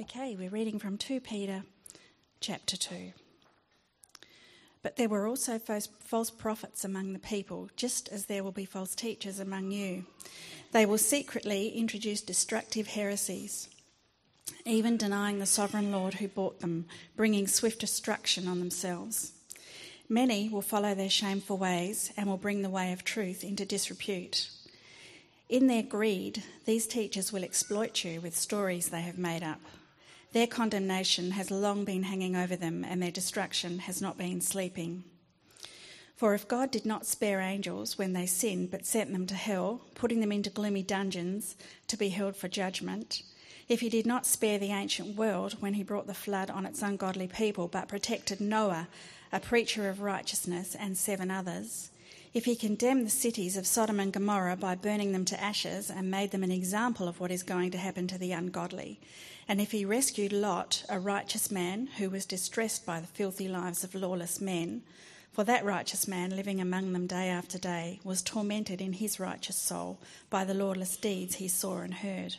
Okay, we're reading from 2 Peter chapter 2. But there were also false prophets among the people, just as there will be false teachers among you. They will secretly introduce destructive heresies, even denying the sovereign Lord who bought them, bringing swift destruction on themselves. Many will follow their shameful ways and will bring the way of truth into disrepute. In their greed, these teachers will exploit you with stories they have made up. Their condemnation has long been hanging over them, and their destruction has not been sleeping. For if God did not spare angels when they sinned, but sent them to hell, putting them into gloomy dungeons to be held for judgment, if he did not spare the ancient world when he brought the flood on its ungodly people, but protected Noah, a preacher of righteousness, and seven others, if he condemned the cities of Sodom and Gomorrah by burning them to ashes and made them an example of what is going to happen to the ungodly, and if he rescued Lot, a righteous man who was distressed by the filthy lives of lawless men, for that righteous man living among them day after day was tormented in his righteous soul by the lawless deeds he saw and heard.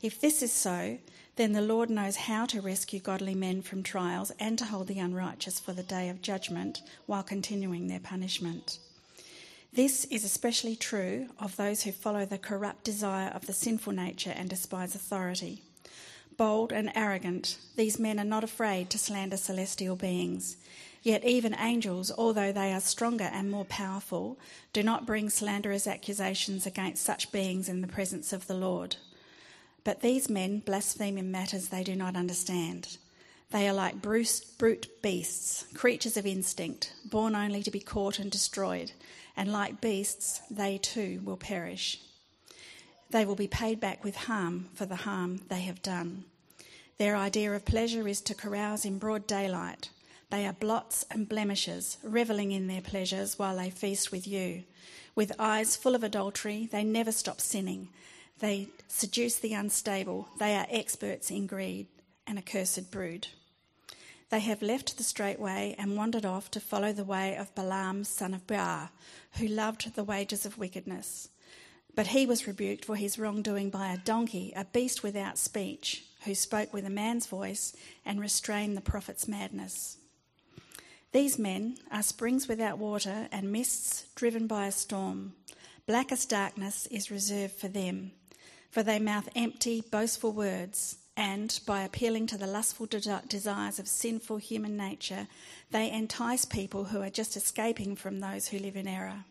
If this is so, then the Lord knows how to rescue godly men from trials and to hold the unrighteous for the day of judgment while continuing their punishment. This is especially true of those who follow the corrupt desire of the sinful nature and despise authority. Bold and arrogant, these men are not afraid to slander celestial beings. Yet even angels, although they are stronger and more powerful, do not bring slanderous accusations against such beings in the presence of the Lord. But these men blaspheme in matters they do not understand. They are like brute beasts, creatures of instinct, born only to be caught and destroyed and like beasts, they too will perish. They will be paid back with harm for the harm they have done. Their idea of pleasure is to carouse in broad daylight. They are blots and blemishes, revelling in their pleasures while they feast with you. With eyes full of adultery, they never stop sinning. They seduce the unstable. They are experts in greed, an accursed brood. They have left the straight way and wandered off to follow the way of Balaam, son of Beor, who loved the wages of wickedness. But he was rebuked for his wrongdoing by a donkey, a beast without speech, who spoke with a man's voice and restrained the prophet's madness. These men are springs without water and mists driven by a storm. Blackest darkness is reserved for them, for they mouth empty, boastful words and by appealing to the lustful de- desires of sinful human nature, they entice people who are just escaping from those who live in error.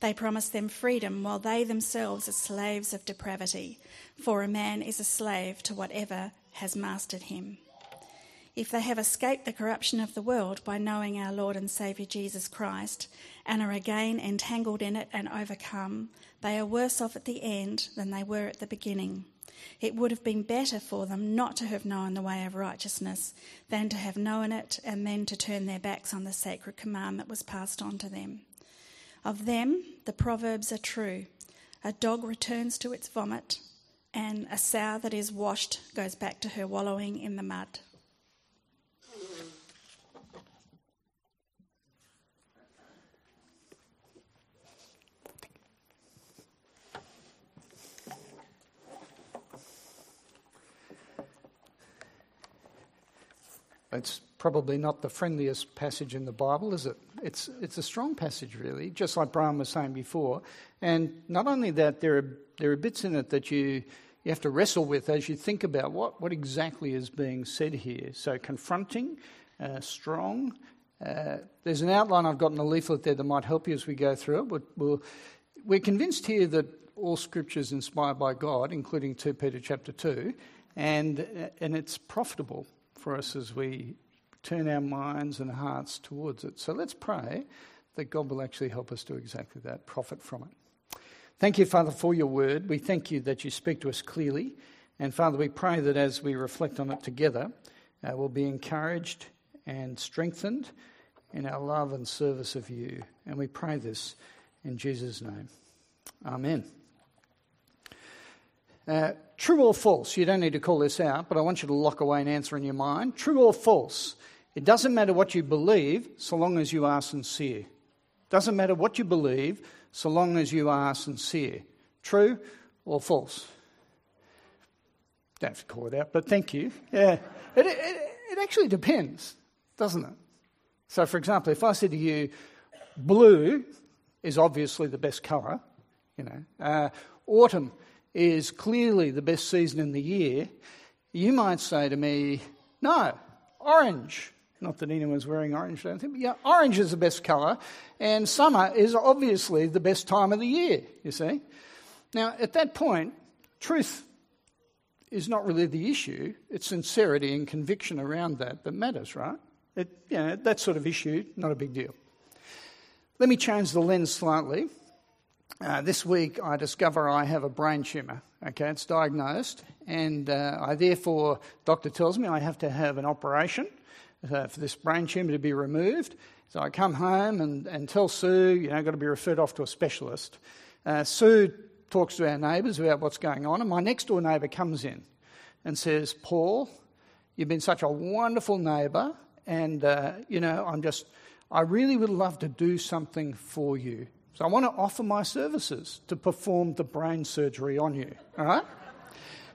They promise them freedom while they themselves are slaves of depravity, for a man is a slave to whatever has mastered him. If they have escaped the corruption of the world by knowing our Lord and Saviour Jesus Christ and are again entangled in it and overcome, they are worse off at the end than they were at the beginning. It would have been better for them not to have known the way of righteousness than to have known it and then to turn their backs on the sacred command that was passed on to them. Of them, the proverbs are true. A dog returns to its vomit, and a sow that is washed goes back to her wallowing in the mud. It's probably not the friendliest passage in the Bible, is it? It's, it's a strong passage, really, just like Brian was saying before. And not only that, there are, there are bits in it that you, you have to wrestle with as you think about what, what exactly is being said here. So, confronting, uh, strong. Uh, there's an outline I've got in the leaflet there that might help you as we go through it. We'll, we'll, we're convinced here that all scripture is inspired by God, including 2 Peter chapter 2, and, uh, and it's profitable for us as we turn our minds and hearts towards it. So let's pray that God will actually help us do exactly that, profit from it. Thank you, Father, for your word. We thank you that you speak to us clearly. And Father, we pray that as we reflect on it together, uh, we'll be encouraged and strengthened in our love and service of you. And we pray this in Jesus' name. Amen. Uh, true or false? You don't need to call this out, but I want you to lock away an answer in your mind. True or false? It doesn't matter what you believe so long as you are sincere. Doesn't matter what you believe so long as you are sincere. True or false? Don't have to call it out, but thank you. Yeah. It, it, it actually depends, doesn't it? So, for example, if I said to you, blue is obviously the best colour, you know, uh, autumn is clearly the best season in the year, you might say to me, no, orange. Not that anyone's wearing orange, I don't think, but yeah, orange is the best colour, and summer is obviously the best time of the year, you see. Now, at that point, truth is not really the issue, it's sincerity and conviction around that that matters, right? It, you know, that sort of issue, not a big deal. Let me change the lens slightly. Uh, this week, I discover I have a brain tumour. Okay, it's diagnosed, and uh, I therefore, doctor tells me I have to have an operation uh, for this brain tumour to be removed. So I come home and, and tell Sue, you know, I've got to be referred off to a specialist. Uh, Sue talks to our neighbours about what's going on, and my next door neighbour comes in and says, Paul, you've been such a wonderful neighbour, and, uh, you know, I'm just, I really would love to do something for you. So I want to offer my services to perform the brain surgery on you, all right?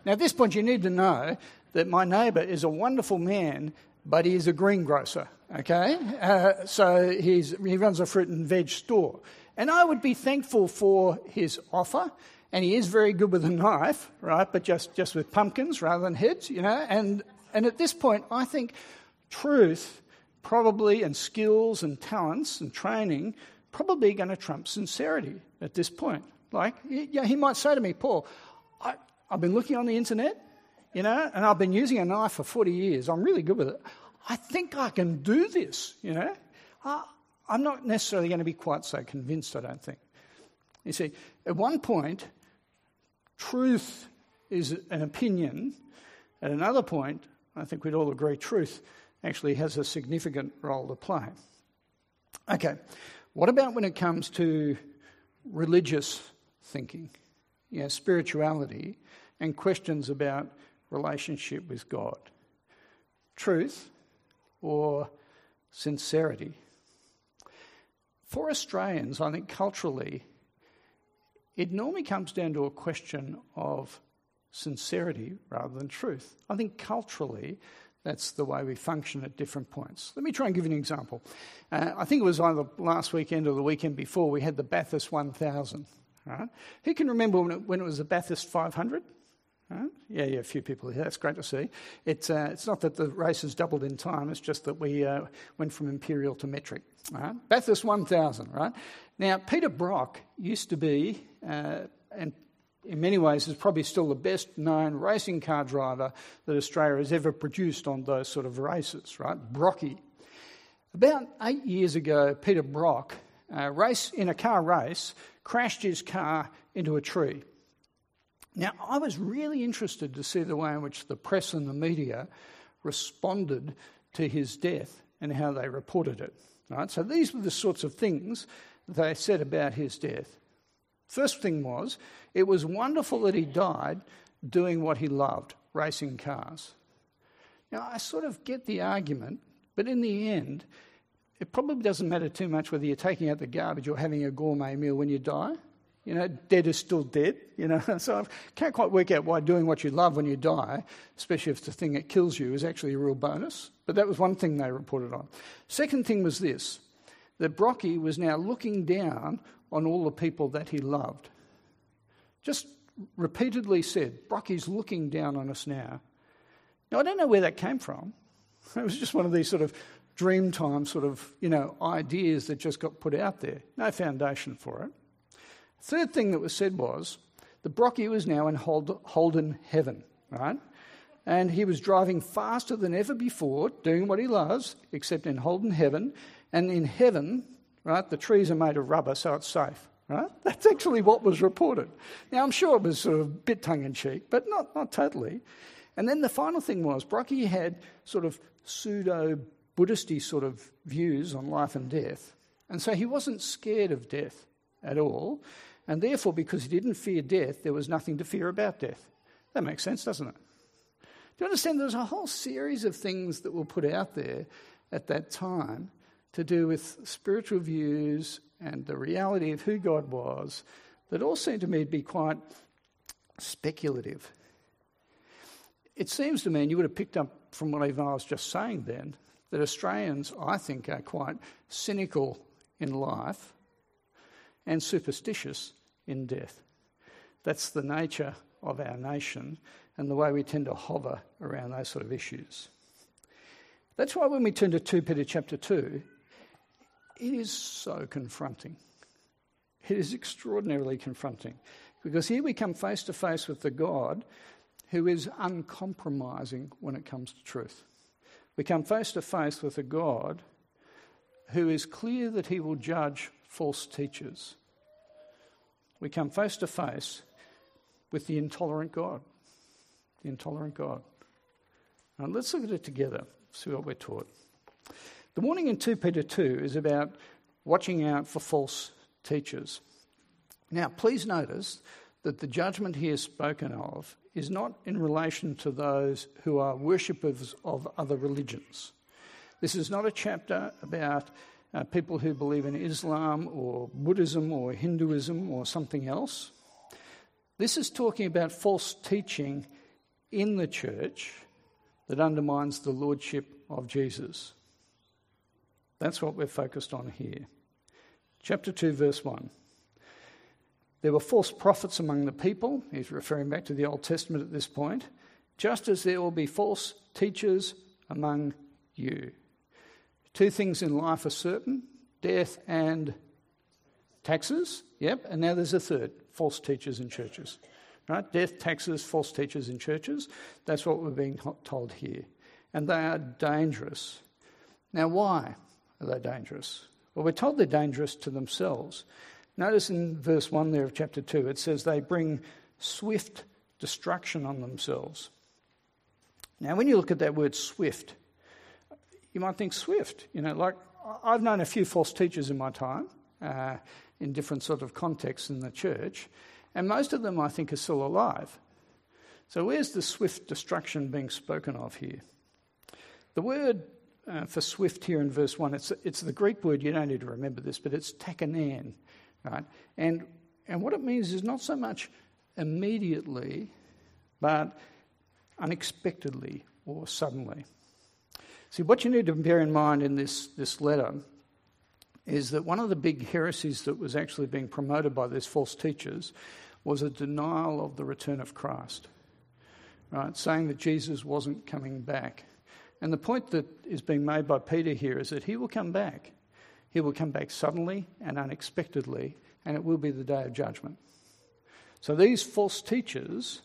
Now, at this point, you need to know that my neighbour is a wonderful man, but he is a greengrocer, okay? Uh, so he's, he runs a fruit and veg store. And I would be thankful for his offer. And he is very good with a knife, right? But just, just with pumpkins rather than heads, you know? And, and at this point, I think truth probably and skills and talents and training probably going to trump sincerity at this point. Like, yeah, he might say to me, Paul, I, I've been looking on the internet, you know, and I've been using a knife for 40 years. I'm really good with it. I think I can do this, you know. I, I'm not necessarily going to be quite so convinced, I don't think. You see, at one point, truth is an opinion. At another point, I think we'd all agree truth actually has a significant role to play. Okay, what about when it comes to religious thinking, you know, spirituality, and questions about relationship with God? Truth or sincerity? For Australians, I think culturally, it normally comes down to a question of sincerity rather than truth. I think culturally, that's the way we function at different points. Let me try and give you an example. Uh, I think it was either last weekend or the weekend before, we had the Bathurst 1000. Right? Who can remember when it, when it was the Bathurst 500? Right? Yeah, yeah, a few people here. That's great to see. It's, uh, it's not that the race has doubled in time, it's just that we uh, went from imperial to metric. Right? Bathurst 1000, right? Now, Peter Brock used to be, uh, and in many ways is probably still the best known racing car driver that Australia has ever produced on those sort of races, right? Brocky. About eight years ago, Peter Brock, uh, race in a car race, crashed his car into a tree. Now, I was really interested to see the way in which the press and the media responded to his death and how they reported it. Right? So these were the sorts of things they said about his death. First thing was, it was wonderful that he died doing what he loved, racing cars. Now, I sort of get the argument, but in the end, it probably doesn't matter too much whether you're taking out the garbage or having a gourmet meal when you die. You know, dead is still dead, you know. So I can't quite work out why doing what you love when you die, especially if the thing that kills you, is actually a real bonus. But that was one thing they reported on. Second thing was this that Brocky was now looking down on all the people that he loved. Just repeatedly said, Brocky's looking down on us now. Now, I don't know where that came from. It was just one of these sort of dreamtime sort of, you know, ideas that just got put out there. No foundation for it. Third thing that was said was that Brocky was now in Holden heaven, right? And he was driving faster than ever before, doing what he loves, except in Holden heaven. And in heaven, right, the trees are made of rubber, so it's safe. Right? That's actually what was reported. Now, I'm sure it was sort of a bit tongue in cheek, but not, not totally. And then the final thing was Brocky had sort of pseudo Buddhisty sort of views on life and death. And so he wasn't scared of death at all. And therefore, because he didn't fear death, there was nothing to fear about death. That makes sense, doesn't it? Do you understand? There's a whole series of things that were put out there at that time to do with spiritual views and the reality of who God was that all seemed to me to be quite speculative. it seems to me, and you would have picked up from what I was just saying then, that Australians, I think, are quite cynical in life and superstitious in death. That's the nature of our nation and the way we tend to hover around those sort of issues. That's why when we turn to 2 Peter chapter 2, it is so confronting. It is extraordinarily confronting because here we come face to face with the God who is uncompromising when it comes to truth. We come face to face with a God who is clear that he will judge false teachers. We come face to face with the intolerant God. The intolerant God. Now let's look at it together, see what we're taught. The warning in 2 Peter 2 is about watching out for false teachers. Now, please notice that the judgment here spoken of is not in relation to those who are worshippers of other religions. This is not a chapter about uh, people who believe in Islam or Buddhism or Hinduism or something else. This is talking about false teaching in the church that undermines the lordship of Jesus. That's what we're focused on here. Chapter 2, verse 1. There were false prophets among the people. He's referring back to the Old Testament at this point. Just as there will be false teachers among you. Two things in life are certain death and taxes. Yep. And now there's a third false teachers in churches. Right? Death, taxes, false teachers in churches. That's what we're being told here. And they are dangerous. Now, why are they dangerous? Well, we're told they're dangerous to themselves. Notice in verse 1 there of chapter 2, it says they bring swift destruction on themselves. Now, when you look at that word swift, you might think swift. You know, like I've known a few false teachers in my time uh, in different sort of contexts in the church, and most of them I think are still alive. So, where's the swift destruction being spoken of here? The word uh, for swift here in verse 1, it's, it's the Greek word, you don't need to remember this, but it's takanan, right? And, and what it means is not so much immediately, but unexpectedly or suddenly. See, what you need to bear in mind in this, this letter is that one of the big heresies that was actually being promoted by these false teachers was a denial of the return of Christ, right? Saying that Jesus wasn't coming back. And the point that is being made by Peter here is that he will come back. He will come back suddenly and unexpectedly, and it will be the day of judgment. So these false teachers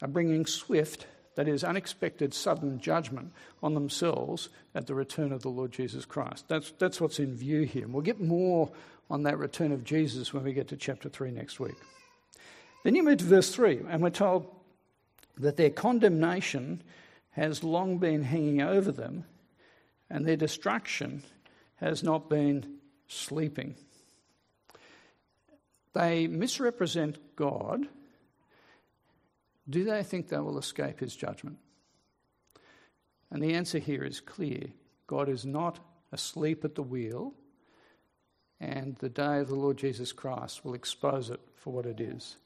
are bringing swift that is, unexpected, sudden judgment on themselves at the return of the Lord Jesus Christ. That's, that's what's in view here. And we'll get more on that return of Jesus when we get to chapter 3 next week. Then you move to verse 3, and we're told that their condemnation has long been hanging over them, and their destruction has not been sleeping. They misrepresent God do they think they will escape his judgment? And the answer here is clear God is not asleep at the wheel, and the day of the Lord Jesus Christ will expose it for what it is.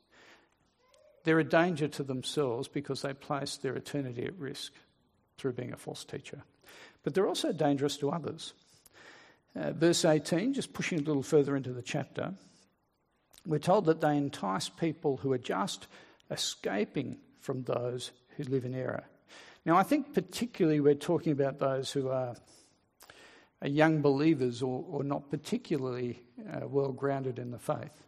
They're a danger to themselves because they place their eternity at risk through being a false teacher. But they're also dangerous to others. Uh, verse 18, just pushing a little further into the chapter, we're told that they entice people who are just escaping from those who live in error. Now, I think particularly we're talking about those who are, are young believers or, or not particularly uh, well grounded in the faith.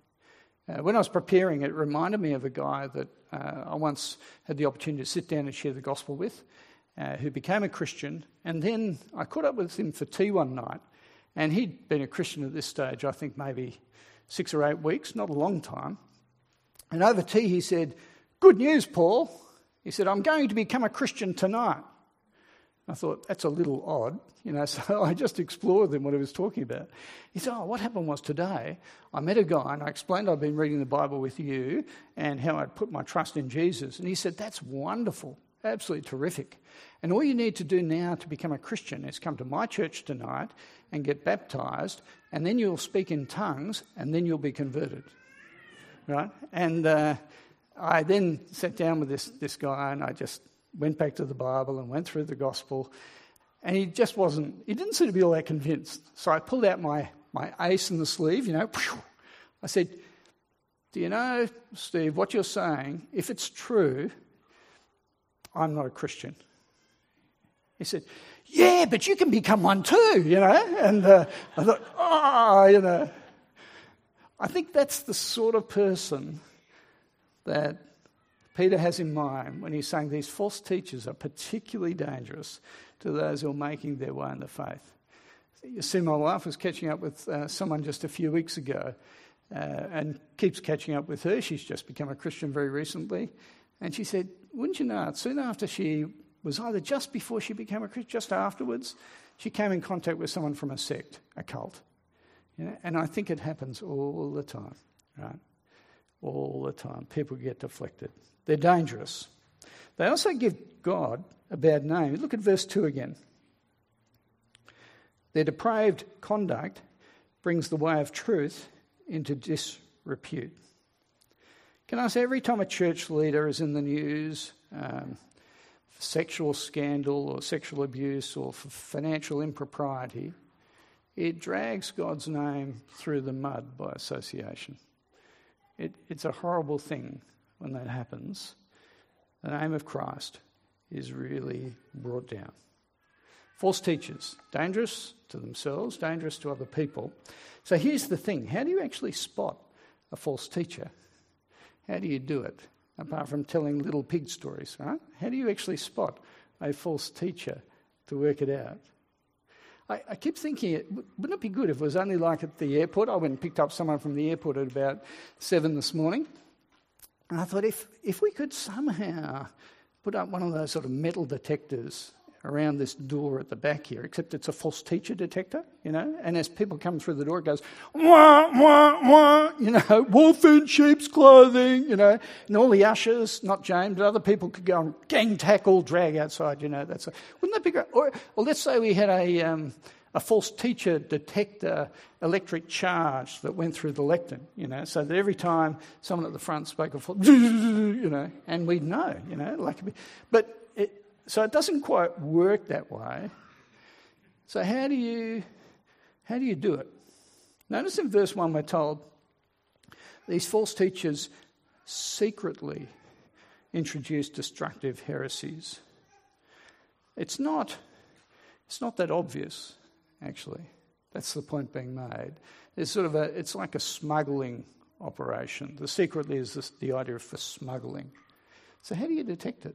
Uh, when I was preparing, it reminded me of a guy that uh, I once had the opportunity to sit down and share the gospel with, uh, who became a Christian. And then I caught up with him for tea one night, and he'd been a Christian at this stage, I think maybe six or eight weeks, not a long time. And over tea, he said, Good news, Paul. He said, I'm going to become a Christian tonight. I thought, that's a little odd, you know, so I just explored then what he was talking about. He said, Oh, what happened was today I met a guy and I explained I'd been reading the Bible with you and how I'd put my trust in Jesus. And he said, That's wonderful, absolutely terrific. And all you need to do now to become a Christian is come to my church tonight and get baptized, and then you'll speak in tongues, and then you'll be converted. Right? And uh, I then sat down with this, this guy and I just went back to the Bible and went through the gospel, and he just wasn't, he didn't seem to be all that convinced. So I pulled out my, my ace in the sleeve, you know. I said, Do you know, Steve, what you're saying, if it's true, I'm not a Christian. He said, Yeah, but you can become one too, you know. And uh, I thought, Oh, you know. I think that's the sort of person that Peter has in mind when he's saying these false teachers are particularly dangerous to those who are making their way in the faith. You see, my wife was catching up with uh, someone just a few weeks ago uh, and keeps catching up with her. She's just become a Christian very recently. And she said, Wouldn't you know it? Soon after she was either just before she became a Christian, just afterwards, she came in contact with someone from a sect, a cult. You know? And I think it happens all the time, right? All the time. People get deflected. They're dangerous. They also give God a bad name. Look at verse 2 again. Their depraved conduct brings the way of truth into disrepute. Can I say, every time a church leader is in the news um, for sexual scandal or sexual abuse or for financial impropriety, it drags God's name through the mud by association. It, it's a horrible thing when that happens. The name of Christ is really brought down. False teachers, dangerous to themselves, dangerous to other people. So here's the thing how do you actually spot a false teacher? How do you do it? Apart from telling little pig stories, right? How do you actually spot a false teacher to work it out? I, I keep thinking, it, wouldn't it be good if it was only like at the airport? I went and picked up someone from the airport at about seven this morning. And I thought if, if we could somehow put up one of those sort of metal detectors around this door at the back here, except it's a false teacher detector, you know. And as people come through the door, it goes, wah, wah, wah, you know, wolf in sheep's clothing, you know. And all the ushers, not James, but other people could go and gang tackle, drag outside, you know. That's a, wouldn't that be great? Or, or let's say we had a, um, a false teacher detector electric charge that went through the lectern, you know, so that every time someone at the front spoke a false, you know, and we'd know, you know, like, but it, so it doesn't quite work that way. So how do you how do you do it? Notice in verse 1 we're told these false teachers secretly introduce destructive heresies. It's not it's not that obvious, actually. That's the point being made. It's sort of a it's like a smuggling operation. The secretly is this, the idea for smuggling. So how do you detect it?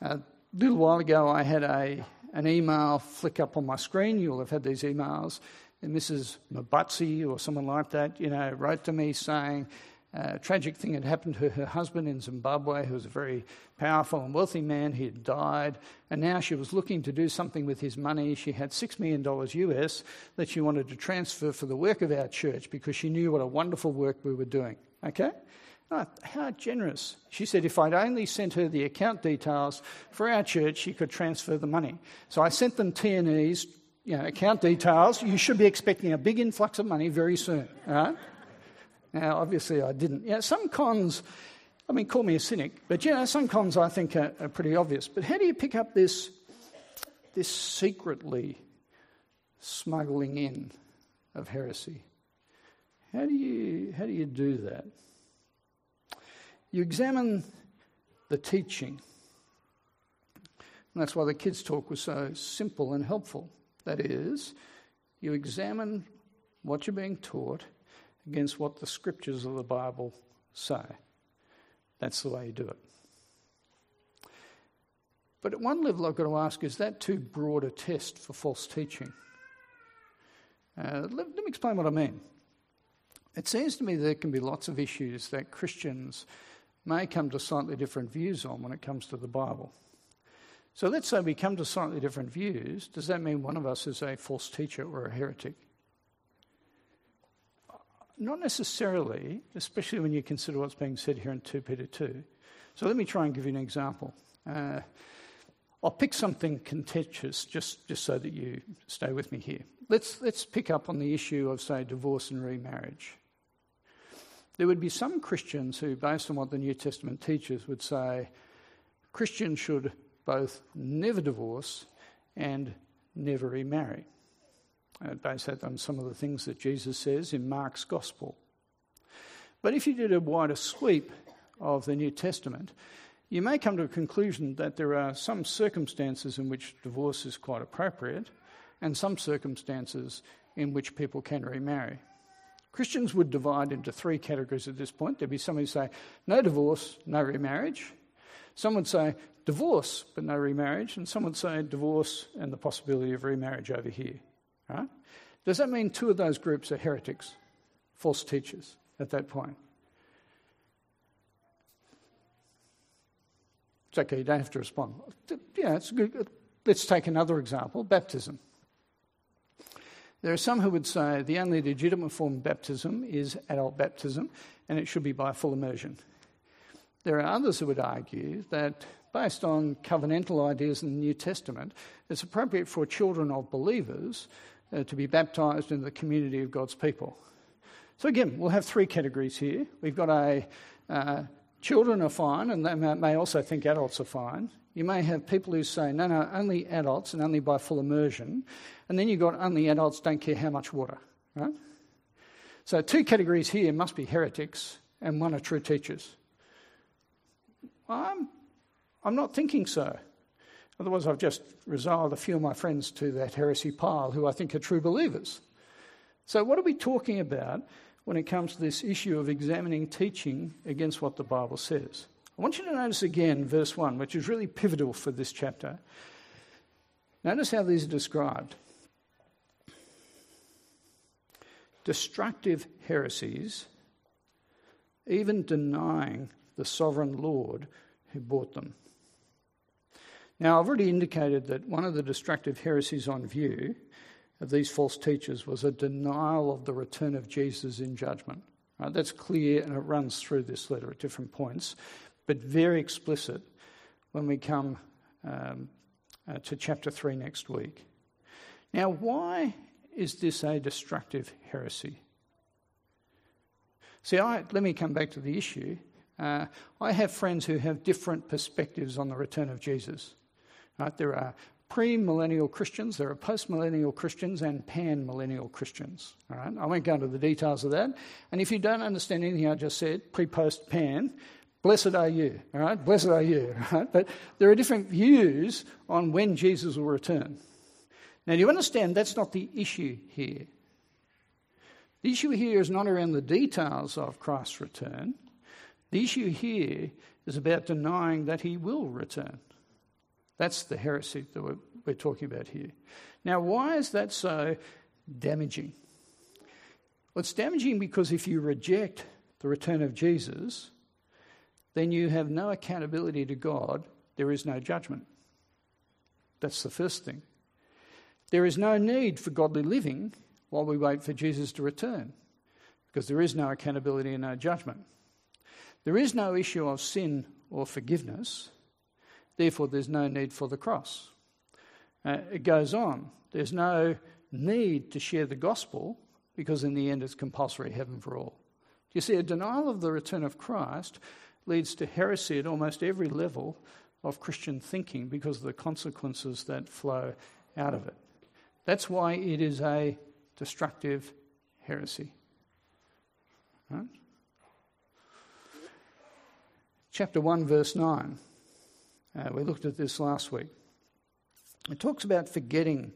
A little while ago, I had a, an email flick up on my screen. You'll have had these emails. And Mrs. Mabutsi or someone like that, you know, wrote to me saying a tragic thing had happened to her husband in Zimbabwe, who was a very powerful and wealthy man. He had died, and now she was looking to do something with his money. She had $6 million US that she wanted to transfer for the work of our church because she knew what a wonderful work we were doing. Okay? Oh, how generous. She said if I'd only sent her the account details for our church, she could transfer the money. So I sent them TNE's you know, account details. You should be expecting a big influx of money very soon. Right? Now, obviously, I didn't. Know, some cons, I mean, call me a cynic, but you know, some cons I think are, are pretty obvious. But how do you pick up this, this secretly smuggling in of heresy? How do you, how do, you do that? You examine the teaching. And that's why the kids' talk was so simple and helpful. That is, you examine what you're being taught against what the scriptures of the Bible say. That's the way you do it. But at one level, I've got to ask is that too broad a test for false teaching? Uh, let, let me explain what I mean. It seems to me there can be lots of issues that Christians may come to slightly different views on when it comes to the Bible. So let's say we come to slightly different views. Does that mean one of us is a false teacher or a heretic? Not necessarily, especially when you consider what's being said here in 2 Peter 2. So let me try and give you an example. Uh, I'll pick something contentious just, just so that you stay with me here. Let's, let's pick up on the issue of, say, divorce and remarriage there would be some Christians who, based on what the New Testament teaches, would say, Christians should both never divorce and never remarry. Uh, base that on some of the things that Jesus says in Mark's Gospel. But if you did a wider sweep of the New Testament, you may come to a conclusion that there are some circumstances in which divorce is quite appropriate and some circumstances in which people can remarry. Christians would divide into three categories at this point. There'd be some who say, no divorce, no remarriage. Some would say, divorce, but no remarriage. And some would say, divorce and the possibility of remarriage over here. Right? Does that mean two of those groups are heretics, false teachers at that point? It's okay, you don't have to respond. Yeah, it's good. Let's take another example baptism. There are some who would say the only legitimate form of baptism is adult baptism and it should be by full immersion. There are others who would argue that, based on covenantal ideas in the New Testament, it's appropriate for children of believers uh, to be baptized in the community of God's people. So, again, we'll have three categories here. We've got a uh, children are fine, and they may also think adults are fine. You may have people who say, no, no, only adults and only by full immersion. And then you've got only adults don't care how much water, right? So, two categories here must be heretics, and one are true teachers. I'm, I'm not thinking so. Otherwise, I've just resiled a few of my friends to that heresy pile who I think are true believers. So, what are we talking about when it comes to this issue of examining teaching against what the Bible says? I want you to notice again verse 1, which is really pivotal for this chapter. Notice how these are described destructive heresies, even denying the sovereign Lord who bought them. Now, I've already indicated that one of the destructive heresies on view of these false teachers was a denial of the return of Jesus in judgment. Right? That's clear and it runs through this letter at different points, but very explicit when we come um, uh, to chapter 3 next week. Now, why is this a destructive heresy? See, I, let me come back to the issue. Uh, I have friends who have different perspectives on the return of Jesus. Right? There are pre-millennial Christians, there are post-millennial Christians, and pan-millennial Christians. All right? I won't go into the details of that. And if you don't understand anything I just said, pre, post, pan, blessed are you. All right? Blessed are you. Right? But there are different views on when Jesus will return. Now, do you understand that's not the issue here? The issue here is not around the details of Christ's return. The issue here is about denying that he will return. That's the heresy that we're, we're talking about here. Now, why is that so damaging? Well, it's damaging because if you reject the return of Jesus, then you have no accountability to God, there is no judgment. That's the first thing. There is no need for godly living while we wait for Jesus to return, because there is no accountability and no judgment. There is no issue of sin or forgiveness, therefore, there's no need for the cross. Uh, it goes on. There's no need to share the gospel because, in the end, it's compulsory heaven for all. You see, a denial of the return of Christ leads to heresy at almost every level of Christian thinking because of the consequences that flow out of it. That's why it is a destructive heresy. Right? Chapter 1, verse 9. Uh, we looked at this last week. It talks about forgetting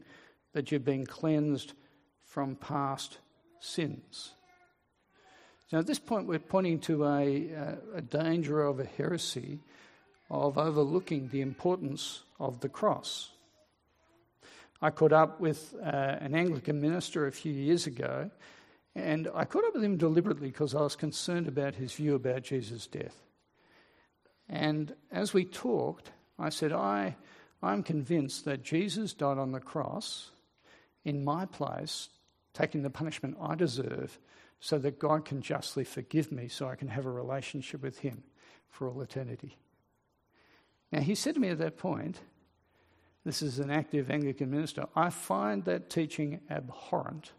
that you've been cleansed from past sins. Now, at this point, we're pointing to a, a danger of a heresy of overlooking the importance of the cross. I caught up with uh, an Anglican minister a few years ago, and I caught up with him deliberately because I was concerned about his view about Jesus' death. And as we talked, I said, I, I'm convinced that Jesus died on the cross in my place, taking the punishment I deserve, so that God can justly forgive me so I can have a relationship with Him for all eternity. Now, he said to me at that point, this is an active Anglican minister, I find that teaching abhorrent.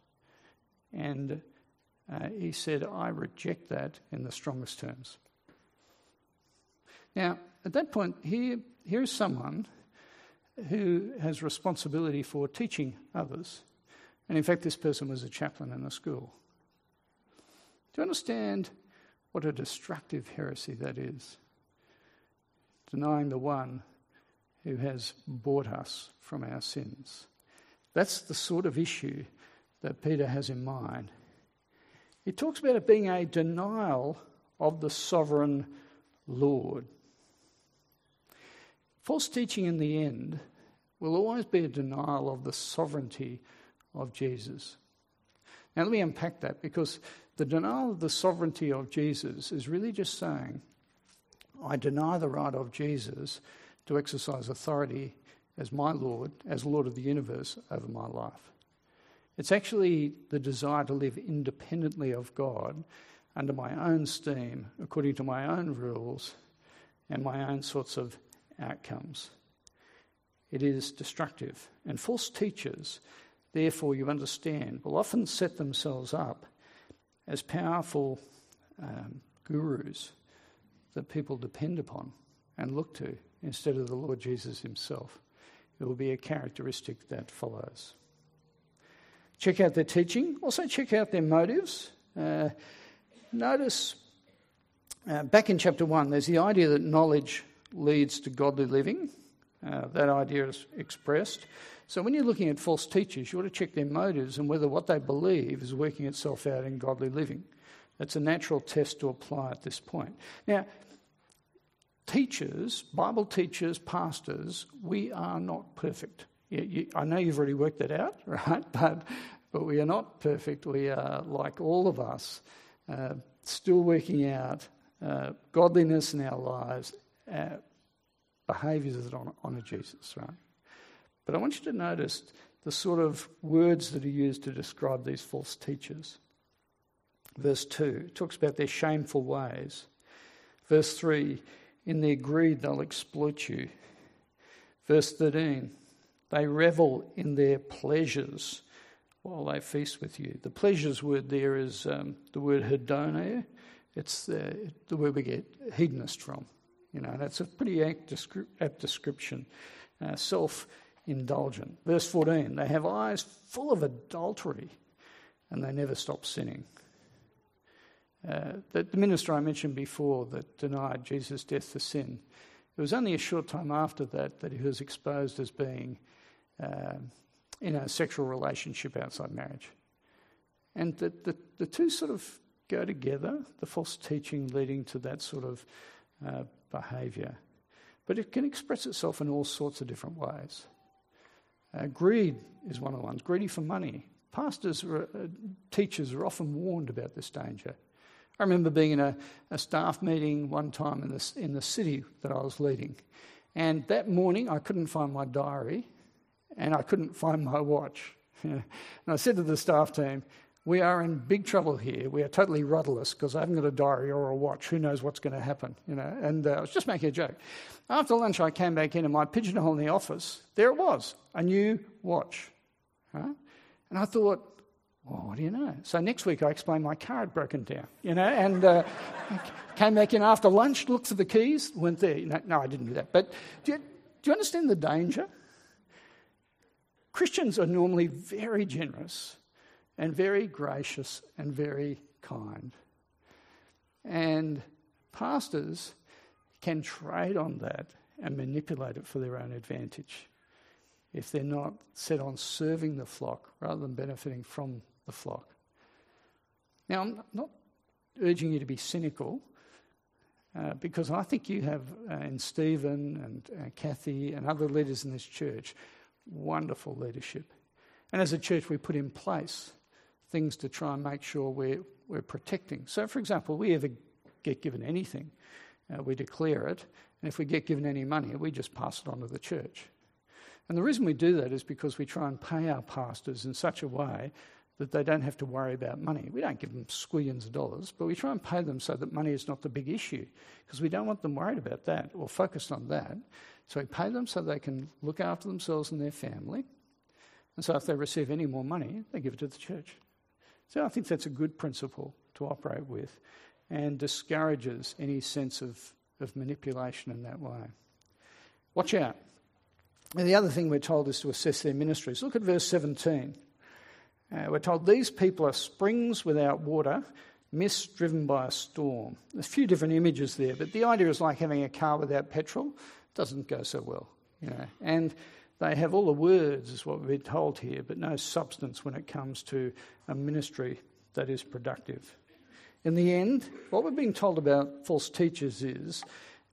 And uh, he said, I reject that in the strongest terms. Now, at that point, here, here is someone who has responsibility for teaching others. And in fact, this person was a chaplain in a school. Do you understand what a destructive heresy that is? Denying the one who has bought us from our sins. That's the sort of issue that Peter has in mind. He talks about it being a denial of the sovereign Lord. False teaching in the end will always be a denial of the sovereignty of Jesus. Now, let me unpack that because the denial of the sovereignty of Jesus is really just saying, I deny the right of Jesus to exercise authority as my Lord, as Lord of the universe over my life. It's actually the desire to live independently of God under my own steam, according to my own rules and my own sorts of outcomes. It is destructive. And false teachers, therefore, you understand, will often set themselves up as powerful um, gurus that people depend upon and look to instead of the Lord Jesus himself. It will be a characteristic that follows. Check out their teaching. Also, check out their motives. Uh, notice uh, back in chapter 1, there's the idea that knowledge leads to godly living. Uh, that idea is expressed. So, when you're looking at false teachers, you ought to check their motives and whether what they believe is working itself out in godly living. That's a natural test to apply at this point. Now, teachers, Bible teachers, pastors, we are not perfect. You, you, I know you've already worked that out, right? But, but we are not perfect. We are, like all of us, uh, still working out uh, godliness in our lives, uh, behaviours that honour Jesus, right? But I want you to notice the sort of words that are used to describe these false teachers. Verse 2 talks about their shameful ways. Verse 3 in their greed, they'll exploit you. Verse 13 they revel in their pleasures while they feast with you. The pleasures word there is um, the word hedone. It's uh, the word we get hedonist from. You know, that's a pretty apt, description. Uh, Self indulgent. Verse 14 they have eyes full of adultery and they never stop sinning. Uh, the, the minister I mentioned before that denied Jesus' death for sin, it was only a short time after that that he was exposed as being uh, in a sexual relationship outside marriage. And the, the, the, two sort of go together, the false teaching leading to that sort of uh, behaviour. But it can express itself in all sorts of different ways. Uh, greed is one of the ones, greedy for money. Pastors, uh, teachers are often warned about this danger. I remember being in a, a staff meeting one time in the, in the city that I was leading. And that morning, I couldn't find my diary and I couldn't find my watch. and I said to the staff team, we are in big trouble here. We are totally rudderless because I haven't got a diary or a watch. Who knows what's going to happen? You know. And uh, I was just making a joke. After lunch, I came back in, and my pigeonhole in the office, there it was, a new watch. And I thought, well, what do you know? So next week, I explained my car had broken down. You know, and uh, came back in after lunch, looked for the keys, weren't there. No, no I didn't do that. But do you, do you understand the danger? Christians are normally very generous and very gracious and very kind. And pastors can trade on that and manipulate it for their own advantage if they're not set on serving the flock rather than benefiting from the flock. Now, I'm not urging you to be cynical uh, because I think you have, uh, and Stephen and uh, Kathy and other leaders in this church, wonderful leadership. And as a church, we put in place things to try and make sure we're, we're protecting. So, for example, we ever get given anything, uh, we declare it, and if we get given any money, we just pass it on to the church. And the reason we do that is because we try and pay our pastors in such a way that they don't have to worry about money. We don't give them squillions of dollars, but we try and pay them so that money is not the big issue because we don't want them worried about that or focused on that. So we pay them so they can look after themselves and their family. And so if they receive any more money, they give it to the church. So I think that's a good principle to operate with and discourages any sense of of manipulation in that way. Watch out. And the other thing we're told is to assess their ministries. Look at verse 17. Uh, we're told these people are springs without water, mist driven by a storm. There's a few different images there, but the idea is like having a car without petrol. Doesn't go so well, you know. And they have all the words, is what we're told here, but no substance when it comes to a ministry that is productive. In the end, what we're being told about false teachers is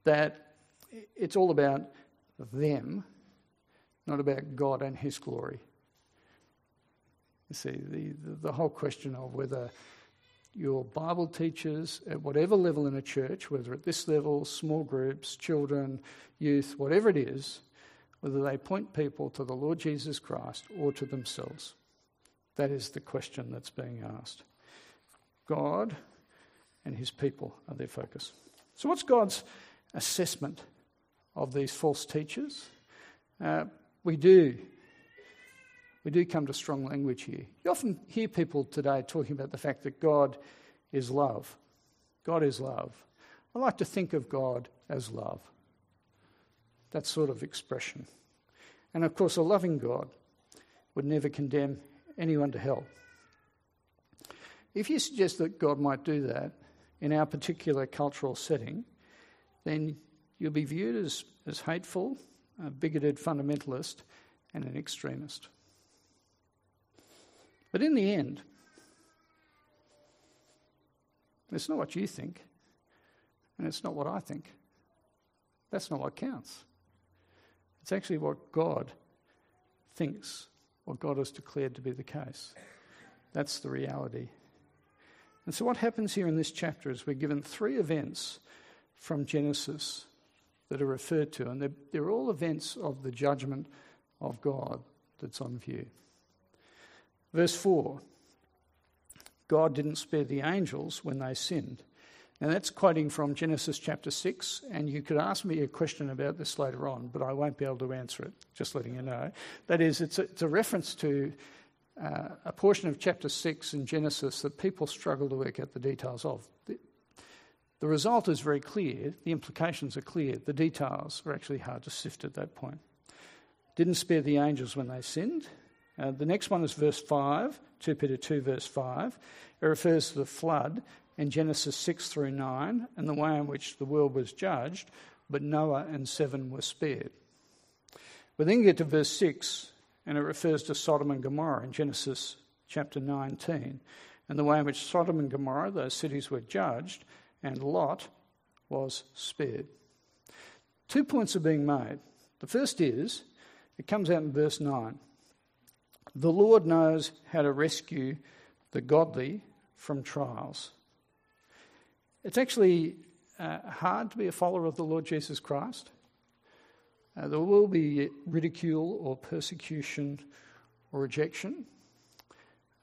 that it's all about them, not about God and His glory. You see, the, the, the whole question of whether your Bible teachers at whatever level in a church, whether at this level, small groups, children, youth, whatever it is, whether they point people to the Lord Jesus Christ or to themselves. That is the question that's being asked. God and his people are their focus. So, what's God's assessment of these false teachers? Uh, we do. We do come to strong language here. You often hear people today talking about the fact that God is love. God is love. I like to think of God as love that sort of expression. And of course, a loving God would never condemn anyone to hell. If you suggest that God might do that in our particular cultural setting, then you'll be viewed as, as hateful, a bigoted fundamentalist, and an extremist. But in the end, it's not what you think, and it's not what I think. That's not what counts. It's actually what God thinks, what God has declared to be the case. That's the reality. And so, what happens here in this chapter is we're given three events from Genesis that are referred to, and they're, they're all events of the judgment of God that's on view. Verse 4 God didn't spare the angels when they sinned. Now, that's quoting from Genesis chapter 6, and you could ask me a question about this later on, but I won't be able to answer it, just letting you know. That is, it's a, it's a reference to uh, a portion of chapter 6 in Genesis that people struggle to work out the details of. The, the result is very clear, the implications are clear, the details are actually hard to sift at that point. Didn't spare the angels when they sinned. Uh, the next one is verse 5, 2 Peter 2, verse 5. It refers to the flood in Genesis 6 through 9 and the way in which the world was judged, but Noah and seven were spared. We then get to verse 6, and it refers to Sodom and Gomorrah in Genesis chapter 19, and the way in which Sodom and Gomorrah, those cities, were judged, and Lot was spared. Two points are being made. The first is, it comes out in verse 9 the Lord knows how to rescue the godly from trials. It's actually uh, hard to be a follower of the Lord Jesus Christ. Uh, there will be ridicule or persecution or rejection.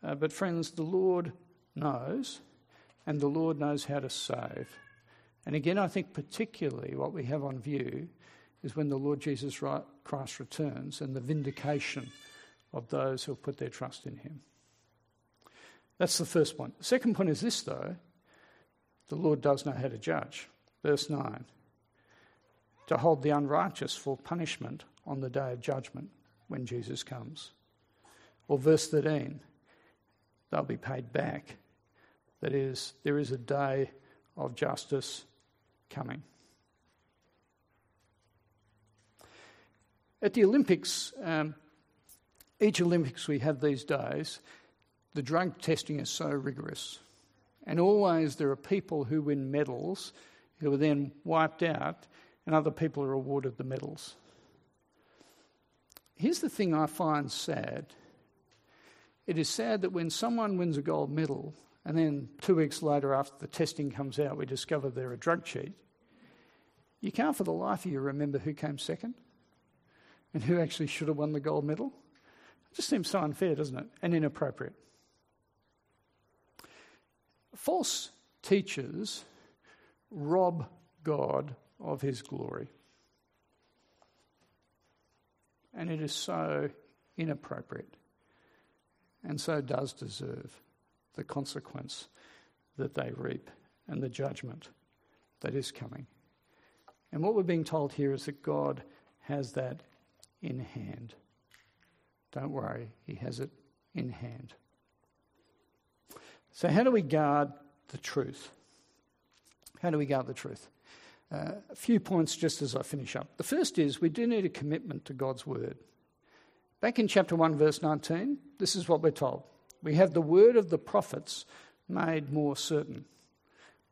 Uh, but, friends, the Lord knows, and the Lord knows how to save. And again, I think particularly what we have on view is when the Lord Jesus Christ returns and the vindication of those who have put their trust in him. That's the first point. The second point is this, though the Lord does know how to judge. Verse 9 to hold the unrighteous for punishment on the day of judgment when Jesus comes. Or verse 13 they'll be paid back. That is, there is a day of justice coming. At the Olympics, um, each Olympics we have these days, the drug testing is so rigorous. And always there are people who win medals who are then wiped out, and other people are awarded the medals. Here's the thing I find sad it is sad that when someone wins a gold medal, and then two weeks later, after the testing comes out, we discover they're a drug cheat, you can't for the life of you remember who came second and who actually should have won the gold medal. It just seems so unfair, doesn't it? And inappropriate. False teachers rob God of his glory. And it is so inappropriate and so does deserve the consequence that they reap and the judgment that is coming. And what we're being told here is that God has that in hand. Don't worry, He has it in hand. So, how do we guard the truth? How do we guard the truth? Uh, a few points just as I finish up. The first is we do need a commitment to God's word. Back in chapter 1, verse 19, this is what we're told. We have the word of the prophets made more certain.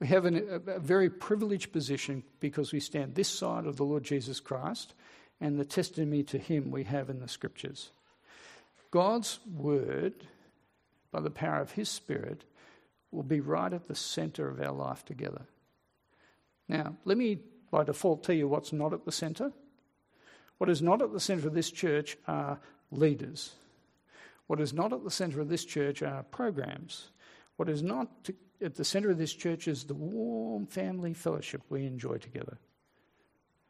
We have an, a, a very privileged position because we stand this side of the Lord Jesus Christ and the testimony to him we have in the scriptures. God's word, by the power of his spirit, will be right at the centre of our life together. Now, let me by default tell you what's not at the centre. What is not at the centre of this church are leaders. What is not at the centre of this church are programs. What is not to, at the centre of this church is the warm family fellowship we enjoy together.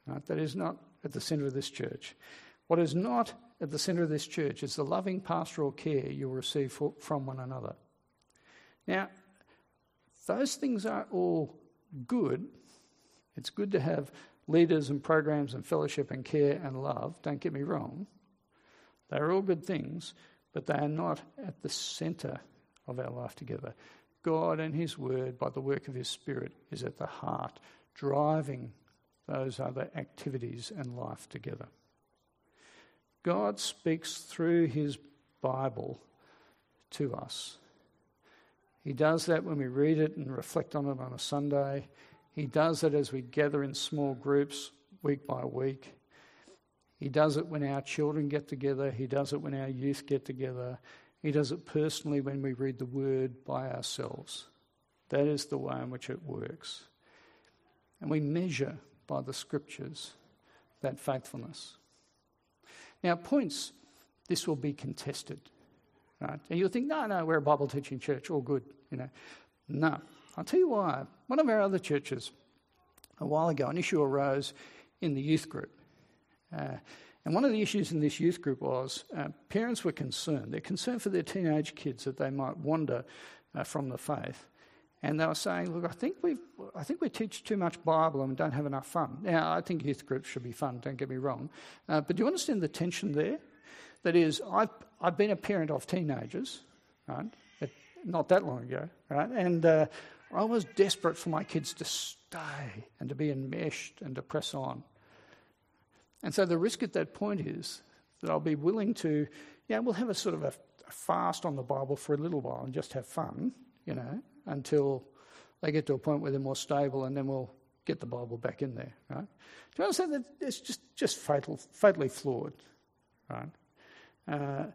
Right? That is not at the centre of this church. What is not at the centre of this church is the loving pastoral care you'll receive for, from one another. Now, those things are all good. It's good to have leaders and programs and fellowship and care and love, don't get me wrong. They're all good things, but they are not at the centre of our life together. God and His Word, by the work of His Spirit, is at the heart, driving those other activities and life together. God speaks through His Bible to us. He does that when we read it and reflect on it on a Sunday. He does it as we gather in small groups week by week. He does it when our children get together. He does it when our youth get together. He does it personally when we read the Word by ourselves. That is the way in which it works. And we measure by the Scriptures that faithfulness. Now, points, this will be contested. Right? And you'll think, no, no, we're a Bible teaching church, all good. You know, no. I'll tell you why. One of our other churches, a while ago, an issue arose in the youth group. Uh, and one of the issues in this youth group was uh, parents were concerned. They're concerned for their teenage kids that they might wander uh, from the faith. And they were saying, look, I think, we I think we teach too much Bible and don't have enough fun. Now, I think youth groups should be fun, don't get me wrong. Uh, but do you understand the tension there? That is, I've, I've been a parent of teenagers, right? not that long ago, right? And uh, I was desperate for my kids to stay and to be enmeshed and to press on. And so the risk at that point is that I'll be willing to, yeah, we'll have a sort of a, a fast on the Bible for a little while and just have fun, you know, until they get to a point where they're more stable and then we'll get the Bible back in there, right? Do you understand that it's just, just fatal, fatally flawed, right? Uh,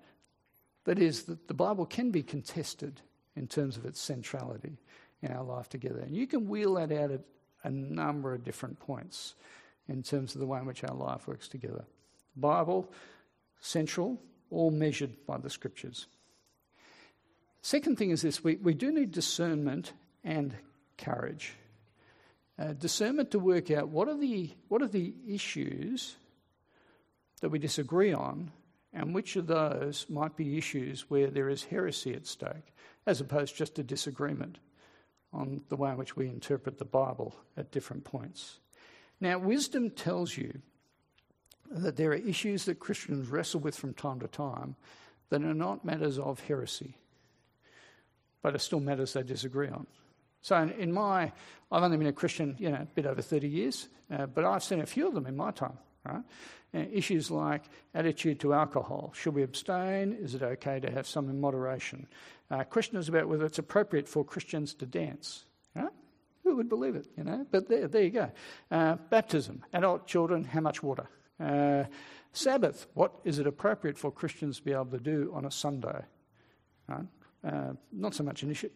that is, that the Bible can be contested in terms of its centrality in our life together. And you can wheel that out at a number of different points in terms of the way in which our life works together. Bible, central, all measured by the scriptures. Second thing is this we, we do need discernment and courage. Uh, discernment to work out what are, the, what are the issues that we disagree on and which of those might be issues where there is heresy at stake, as opposed to just a disagreement on the way in which we interpret the Bible at different points. Now, wisdom tells you that there are issues that Christians wrestle with from time to time that are not matters of heresy, but are still matters they disagree on. So, in my, I've only been a Christian, you know, a bit over 30 years, uh, but I've seen a few of them in my time, right? Issues like attitude to alcohol. Should we abstain? Is it okay to have some in moderation? Uh, questions about whether it's appropriate for Christians to dance. Right? Who would believe it, you know? But there, there you go. Uh, baptism, adult children, how much water? Uh, Sabbath, what is it appropriate for Christians to be able to do on a Sunday? Right? Uh, not so much an issue.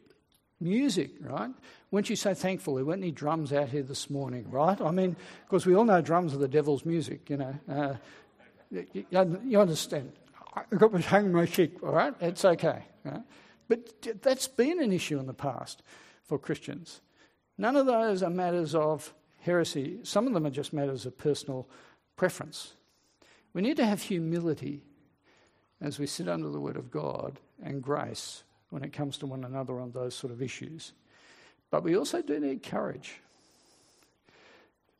Music, right? Weren't you so thankful there weren't any drums out here this morning, right? I mean, because we all know drums are the devil's music, you know. Uh, you, you, understand. I got my tongue in my cheek, all right? It's okay. Right? But that's been an issue in the past for Christians. None of those are matters of heresy. Some of them are just matters of personal preference. We need to have humility as we sit under the Word of God and grace when it comes to one another on those sort of issues. But we also do need courage.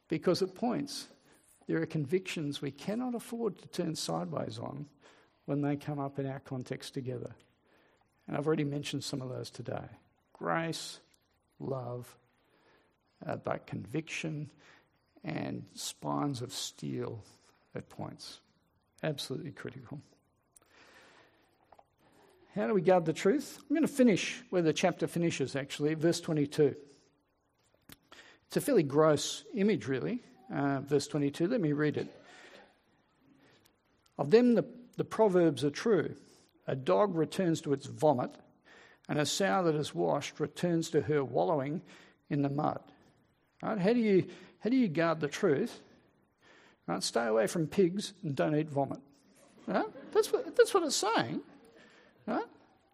because at points there are convictions we cannot afford to turn sideways on when they come up in our context together. And I've already mentioned some of those today grace, love, uh, but conviction and spines of steel at points. Absolutely critical. How do we guard the truth? I'm going to finish where the chapter finishes, actually, verse 22. It's a fairly gross image, really. Uh, verse 22, let me read it. Of them, the, the proverbs are true. A dog returns to its vomit, and a sow that is washed returns to her wallowing in the mud. Right? How, do you, how do you guard the truth? Right? Stay away from pigs and don't eat vomit. Right? That's, what, that's what it's saying.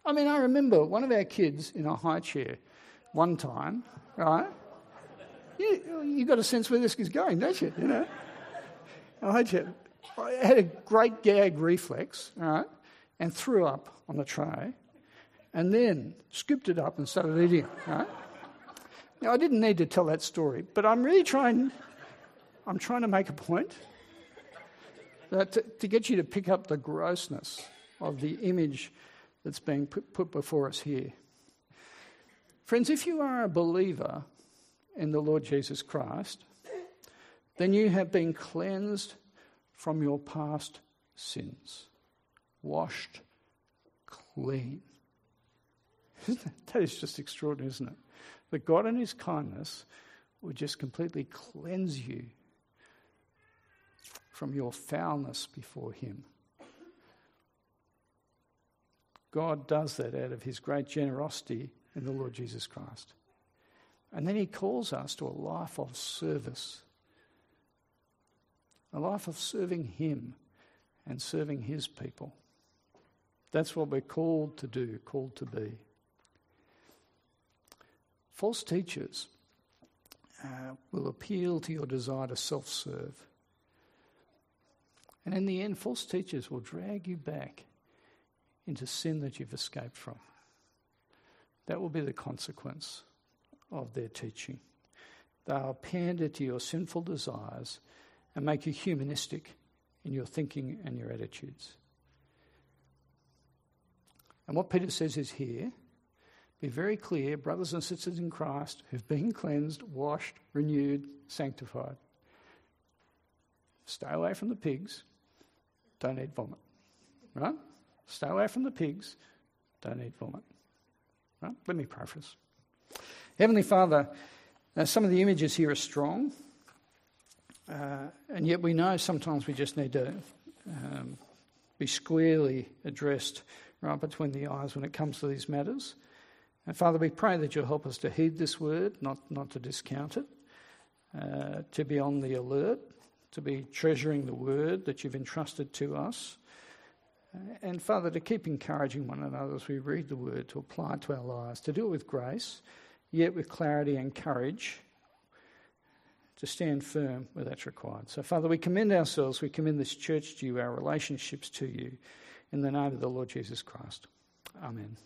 I mean, I remember one of our kids in a high chair one time, right? You, you got a sense where this is going, don't you? You know? I had a great gag reflex, right? And threw up on the tray and then scooped it up and started eating it, right? Now, I didn't need to tell that story, but I'm really trying, I'm trying to make a point that to, to get you to pick up the grossness of the image that's being put, before us here. Friends, if you are a believer in the Lord Jesus Christ, then you have been cleansed from your past sins, washed clean. that is just extraordinary, isn't it? That God, in His kindness, would just completely cleanse you from your foulness before Him. God does that out of His great generosity in the Lord Jesus Christ. And then He calls us to a life of service, a life of serving Him and serving His people. That's what we're called to do, called to be. False teachers uh, will appeal to your desire to self serve. And in the end, false teachers will drag you back into sin that you've escaped from. That will be the consequence of their teaching. They'll pander to your sinful desires and make you humanistic in your thinking and your attitudes. And what Peter says is here be very clear, brothers and sisters in Christ who've been cleansed, washed, renewed, sanctified. Stay away from the pigs, don't eat vomit. Right? Stay away from the pigs, don't eat vomit. Right? Let me pray for us. Heavenly Father, uh, some of the images here are strong, uh, and yet we know sometimes we just need to um, be squarely addressed right between the eyes when it comes to these matters. And Father, we pray that you'll help us to heed this word, not, not to discount it, uh, to be on the alert, to be treasuring the word that you've entrusted to us. And Father, to keep encouraging one another as we read the word, to apply it to our lives, to do it with grace, yet with clarity and courage, to stand firm where that's required. So, Father, we commend ourselves, we commend this church to you, our relationships to you, in the name of the Lord Jesus Christ. Amen.